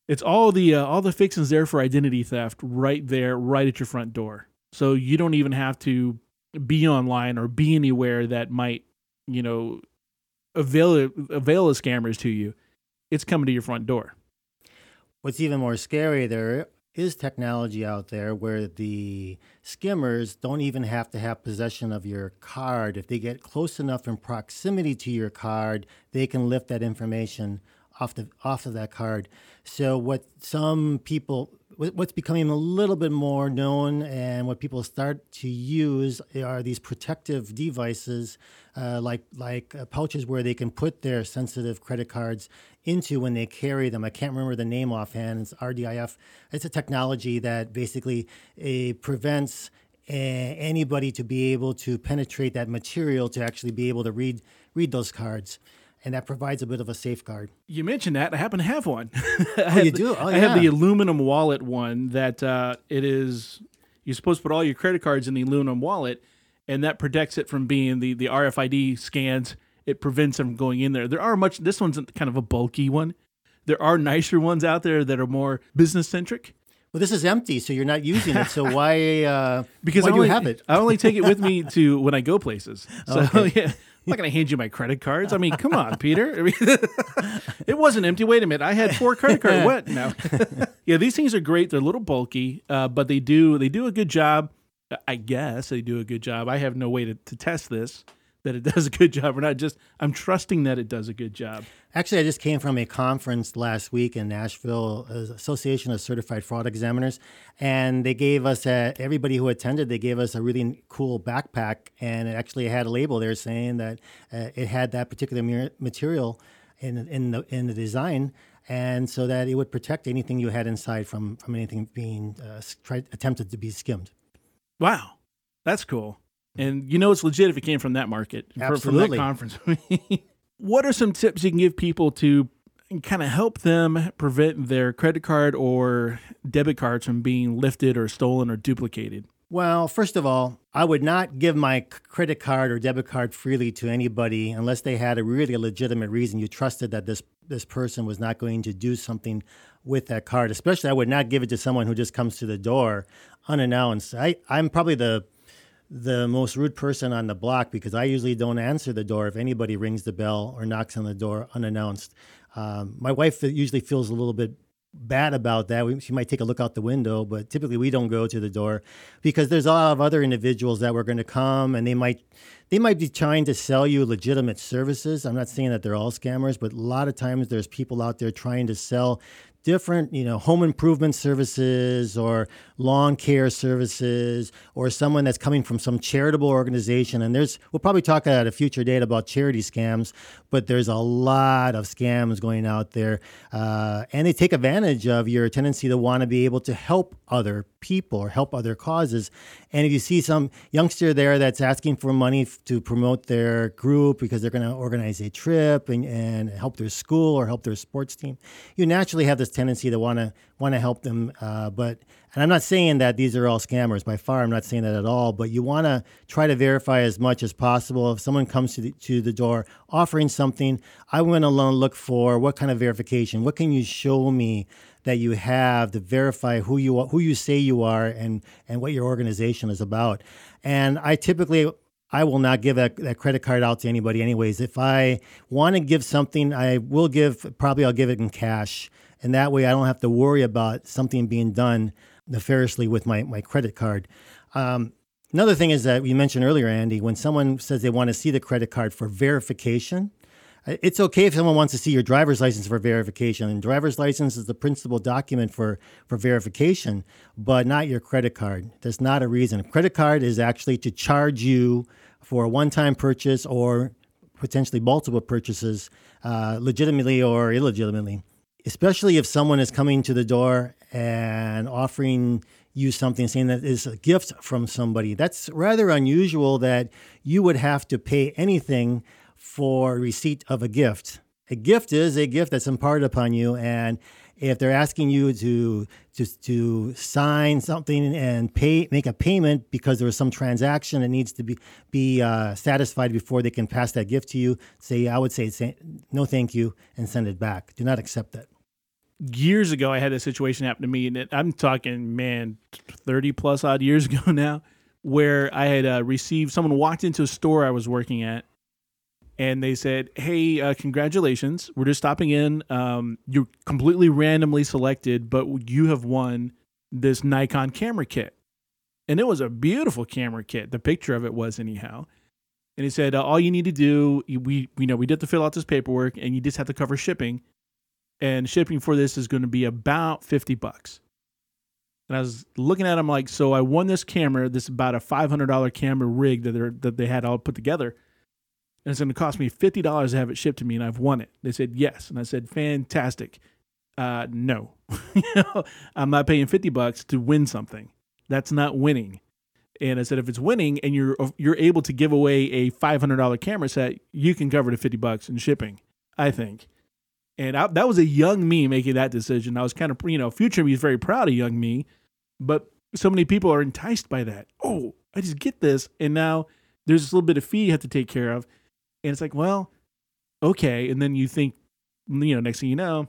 [SPEAKER 1] It's all the uh, all the fixings there for identity theft right there, right at your front door. So you don't even have to be online or be anywhere that might, you know, avail avail of scammers to you. It's coming to your front door.
[SPEAKER 3] What's even more scary, there is technology out there where the skimmers don't even have to have possession of your card. If they get close enough in proximity to your card, they can lift that information off the off of that card. So what some people what's becoming a little bit more known and what people start to use are these protective devices uh, like like uh, pouches where they can put their sensitive credit cards into when they carry them. I can't remember the name offhand. It's RDIF. It's a technology that basically uh, prevents uh, anybody to be able to penetrate that material to actually be able to read read those cards and that provides a bit of a safeguard.
[SPEAKER 1] You mentioned that. I happen to have one. [laughs]
[SPEAKER 3] oh, you do? Oh, yeah,
[SPEAKER 1] I have the aluminum wallet one that uh, it is, you're supposed to put all your credit cards in the aluminum wallet, and that protects it from being the, the RFID scans. It prevents them from going in there. There are much, this one's kind of a bulky one. There are nicer ones out there that are more business centric.
[SPEAKER 3] Well, this is empty, so you're not using it. So why? Uh, [laughs]
[SPEAKER 1] because
[SPEAKER 3] why
[SPEAKER 1] I only,
[SPEAKER 3] you have it?
[SPEAKER 1] I only take it with me to when I go places. [laughs] So
[SPEAKER 3] Okay.
[SPEAKER 1] yeah, I'm not going to hand you my credit cards. I mean, come on, Peter. I mean, [laughs] it wasn't empty. Wait a minute, I had four credit cards. [laughs] What? No. [laughs] yeah, these things are great. They're a little bulky, uh, but they do they do a good job. I guess they do a good job. I have no way to, to test this that it does a good job or not. Just I'm trusting that it does a good job.
[SPEAKER 3] Actually, I just came from a conference last week in Nashville, uh, Association of Certified Fraud Examiners, and they gave us a, everybody who attended. They gave us a really cool backpack, and it actually had a label there saying that uh, it had that particular material in in the in the design. And so that it would protect anything you had inside from, from anything being uh, tried, attempted to be skimmed.
[SPEAKER 1] Wow, that's cool. And you know it's legit if it came from that market,
[SPEAKER 3] Absolutely.
[SPEAKER 1] from that conference. [laughs] what are some tips you can give people to kind of help them prevent their credit card or debit cards from being lifted or stolen or duplicated?
[SPEAKER 3] Well, first of all, I would not give my credit card or debit card freely to anybody unless they had a really legitimate reason. You trusted that this this person was not going to do something with that card. Especially, I would not give it to someone who just comes to the door unannounced. I, I'm probably the the most rude person on the block because I usually don't answer the door if anybody rings the bell or knocks on the door unannounced. Um, my wife usually feels a little bit bad about that. We, she might take a look out the window, but typically we don't go to the door because there's a lot of other individuals that were going to come and they might they might be trying to sell you legitimate services. I'm not saying that they're all scammers, but a lot of times there's people out there trying to sell different, you know, home improvement services or lawn care services or someone that's coming from some charitable organization. And there's, we'll probably talk at a future date about charity scams, but there's a lot of scams going out there. Uh, and they take advantage of your tendency to want to be able to help other people or help other causes. And if you see some youngster there that's asking for money to promote their group because they're going to organize a trip and, and help their school or help their sports team, you naturally have this tendency to want to want to help them. Uh, but and I'm not saying that these are all scammers by far. I'm not saying that at all. But you want to try to verify as much as possible. If someone comes to the, to the door offering something, I want to look for what kind of verification. What can you show me that you have to verify who you are, who you say you are, and and what your organization is about. And I typically I will not give that, that credit card out to anybody anyways. If I want to give something, I will give probably I'll give it in cash. And that way I don't have to worry about something being done nefariously with my, my credit card. Um, another thing is that you mentioned earlier, Andy, when someone says they want to see the credit card for verification, uh, it's okay if someone wants to see your driver's license for verification. And driver's license is the principal document for, for verification, but not your credit card. That's not a reason. A credit card is actually to charge you for a one-time purchase or potentially multiple purchases, uh, legitimately or illegitimately. Especially if someone is coming to the door and offering you something, saying that is a gift from somebody. That's rather unusual that you would have to pay anything for receipt of a gift. A gift is a gift that's imparted upon you, and if they're asking you to to to sign something and pay make a payment because there was some transaction that needs to be be uh, satisfied before they can pass that gift to you, say I would say, say no, thank you, and send it back. Do not accept it.
[SPEAKER 1] Years ago, I had a situation happen to me, and I'm talking, man, 30 plus odd years [laughs] ago now, where I had uh, received someone walked into a store I was working at, and they said, "Hey, uh, congratulations! We're just stopping in. Um, you're completely randomly selected, but you have won this Nikon camera kit." And it was a beautiful camera kit. The picture of it was anyhow. And he said, uh, "All you need to do, we you know we did to fill out this paperwork, and you just have to cover shipping, and shipping for this is going to be about fifty bucks." And I was looking at him like, "So I won this camera. This about a five hundred dollar camera rig that they that they had all put together." and it's going to cost me fifty dollars to have it shipped to me, and I've won it. They said yes, and I said fantastic. Uh, no, [laughs] I'm not paying fifty bucks to win something. That's not winning. And I said if it's winning and you're you're able to give away a five hundred dollar camera set, you can cover the fifty bucks in shipping. I think. And I, that was a young me making that decision. I was kind of, you know, future me is very proud of young me, but so many people are enticed by that. Oh, I just get this, and now there's this little bit of fee you have to take care of and it's like, well, okay. And then you think, you know, next thing you know,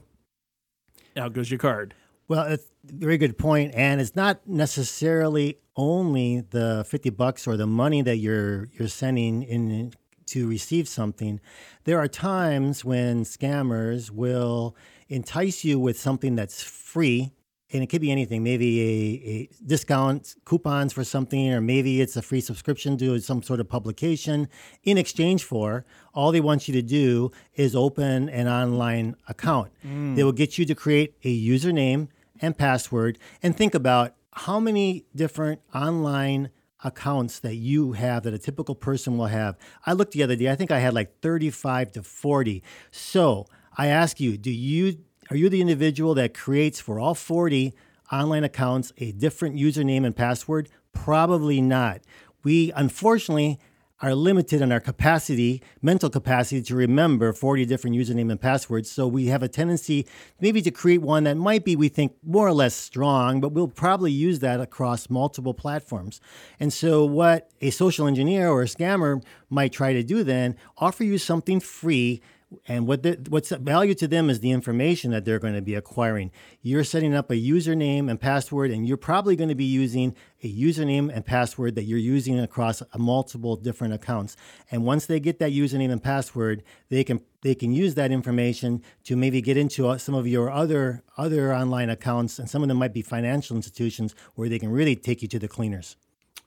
[SPEAKER 1] out goes your card.
[SPEAKER 3] Well, it's a very good point, and it's not necessarily only the fifty bucks or the money that you're you're sending in to receive something. There are times when scammers will entice you with something that's free and it could be anything maybe a, a discount coupons for something or maybe it's a free subscription to some sort of publication in exchange for all they want you to do is open an online account mm. they will get you to create a username and password and think about how many different online accounts that you have that a typical person will have i looked the other day i think i had like 35 to 40 so i ask you do you are you the individual that creates for all 40 online accounts a different username and password? Probably not. We unfortunately are limited in our capacity, mental capacity to remember 40 different username and passwords. So we have a tendency maybe to create one that might be, we think, more or less strong, but we'll probably use that across multiple platforms. And so what a social engineer or a scammer might try to do then, offer you something free and what the, what's value to them is the information that they're going to be acquiring. You're setting up a username and password, and you're probably going to be using a username and password that you're using across multiple different accounts. And once they get that username and password, they can they can use that information to maybe get into uh, some of your other other online accounts, and some of them might be financial institutions where they can really take you to the cleaners.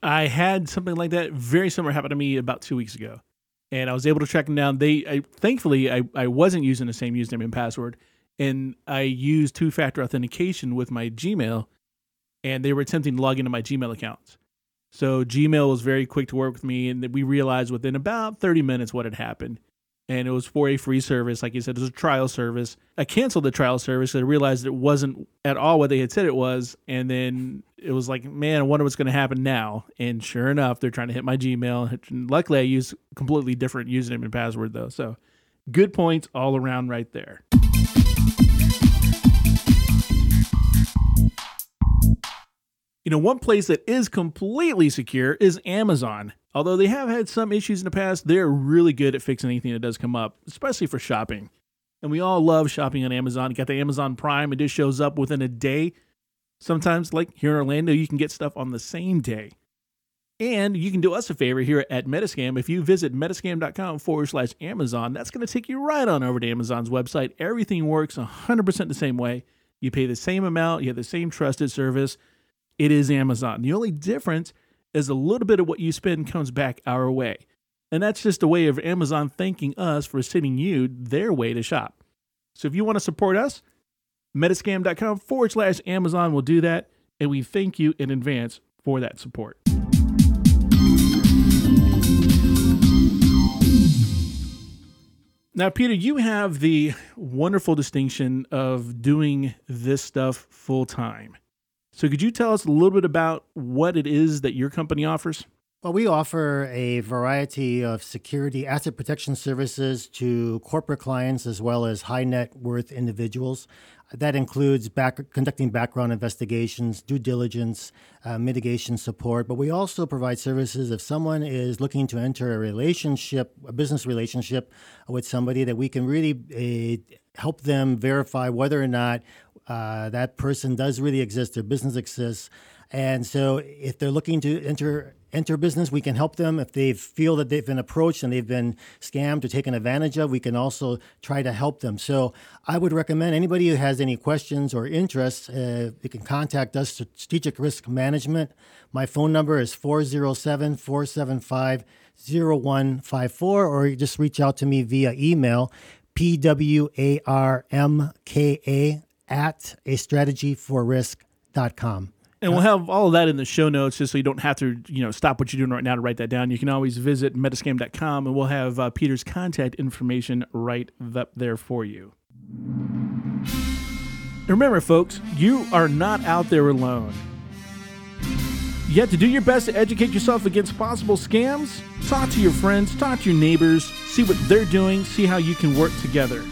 [SPEAKER 1] I had something like that very similar happen to me about two weeks ago and I was able to track them down. They I, thankfully I, I wasn't using the same username and password, and I used two factor authentication with my Gmail, and they were attempting to log into my Gmail accounts. So Gmail was very quick to work with me, and we realized within about 30 minutes what had happened and it was for a free service. Like you said, it was a trial service. I canceled the trial service. I realized it wasn't at all what they had said it was, and then it was like, man, I wonder what's going to happen now. And sure enough, they're trying to hit my Gmail. Luckily, I use completely different username and password though, so good points all around right there. You know, one place that is completely secure is Amazon. Although they have had some issues in the past, they're really good at fixing anything that does come up, especially for shopping. And we all love shopping on Amazon. You got the Amazon Prime, it just shows up within a day. Sometimes, like here in Orlando, you can get stuff on the same day. And you can do us a favor here at Metascam. If you visit metascam.com forward slash Amazon, that's going to take you right on over to Amazon's website. Everything works 100% the same way. You pay the same amount, you have the same trusted service it is Amazon. The only difference is a little bit of what you spend comes back our way. And that's just a way of Amazon thanking us for sending you their way to shop. So if you want to support us, metascam.com forward slash Amazon will do that. And we thank you in advance for that support. Now, Peter, you have the wonderful distinction of doing this stuff full time. So, could you tell us a little bit about what it is that your company offers?
[SPEAKER 3] Well, we offer a variety of security asset protection services to corporate clients as well as high net worth individuals. That includes back, conducting background investigations, due diligence, uh, mitigation support. But we also provide services if someone is looking to enter a relationship, a business relationship with somebody, that we can really uh, help them verify whether or not uh, that person does really exist, their business exists. And so if they're looking to enter enter business, we can help them. If they feel that they've been approached and they've been scammed or taken advantage of, we can also try to help them. So I would recommend anybody who has any questions or interests, uh, you can contact us, Strategic Risk Management. My phone number is 407 475 0154, or just reach out to me via email, pwarmka at a strategyforrisk.com.
[SPEAKER 1] And we'll have all of that in the show notes just so you don't have to, you know, stop what you're doing right now to write that down. You can always visit metascam.com and we'll have uh, Peter's contact information right up there for you. Remember, folks, you are not out there alone. You have to do your best to educate yourself against possible scams. Talk to your friends, talk to your neighbors, see what they're doing, see how you can work together.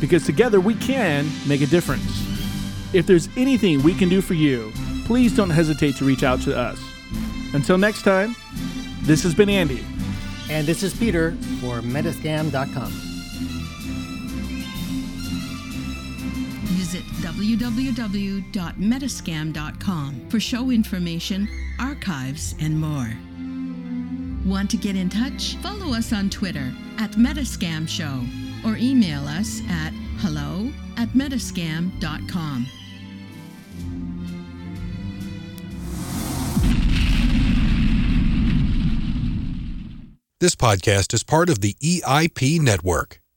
[SPEAKER 1] Because together we can make a difference. If there's anything we can do for you, please don't hesitate to reach out to us. Until next time, this has been Andy.
[SPEAKER 3] And this is Peter for Metascam.com.
[SPEAKER 4] Visit www.metascam.com for show information, archives, and more. Want to get in touch? Follow us on Twitter at Metascam Show or email us at hello at metascam.com.
[SPEAKER 5] This podcast is part of the EIP network.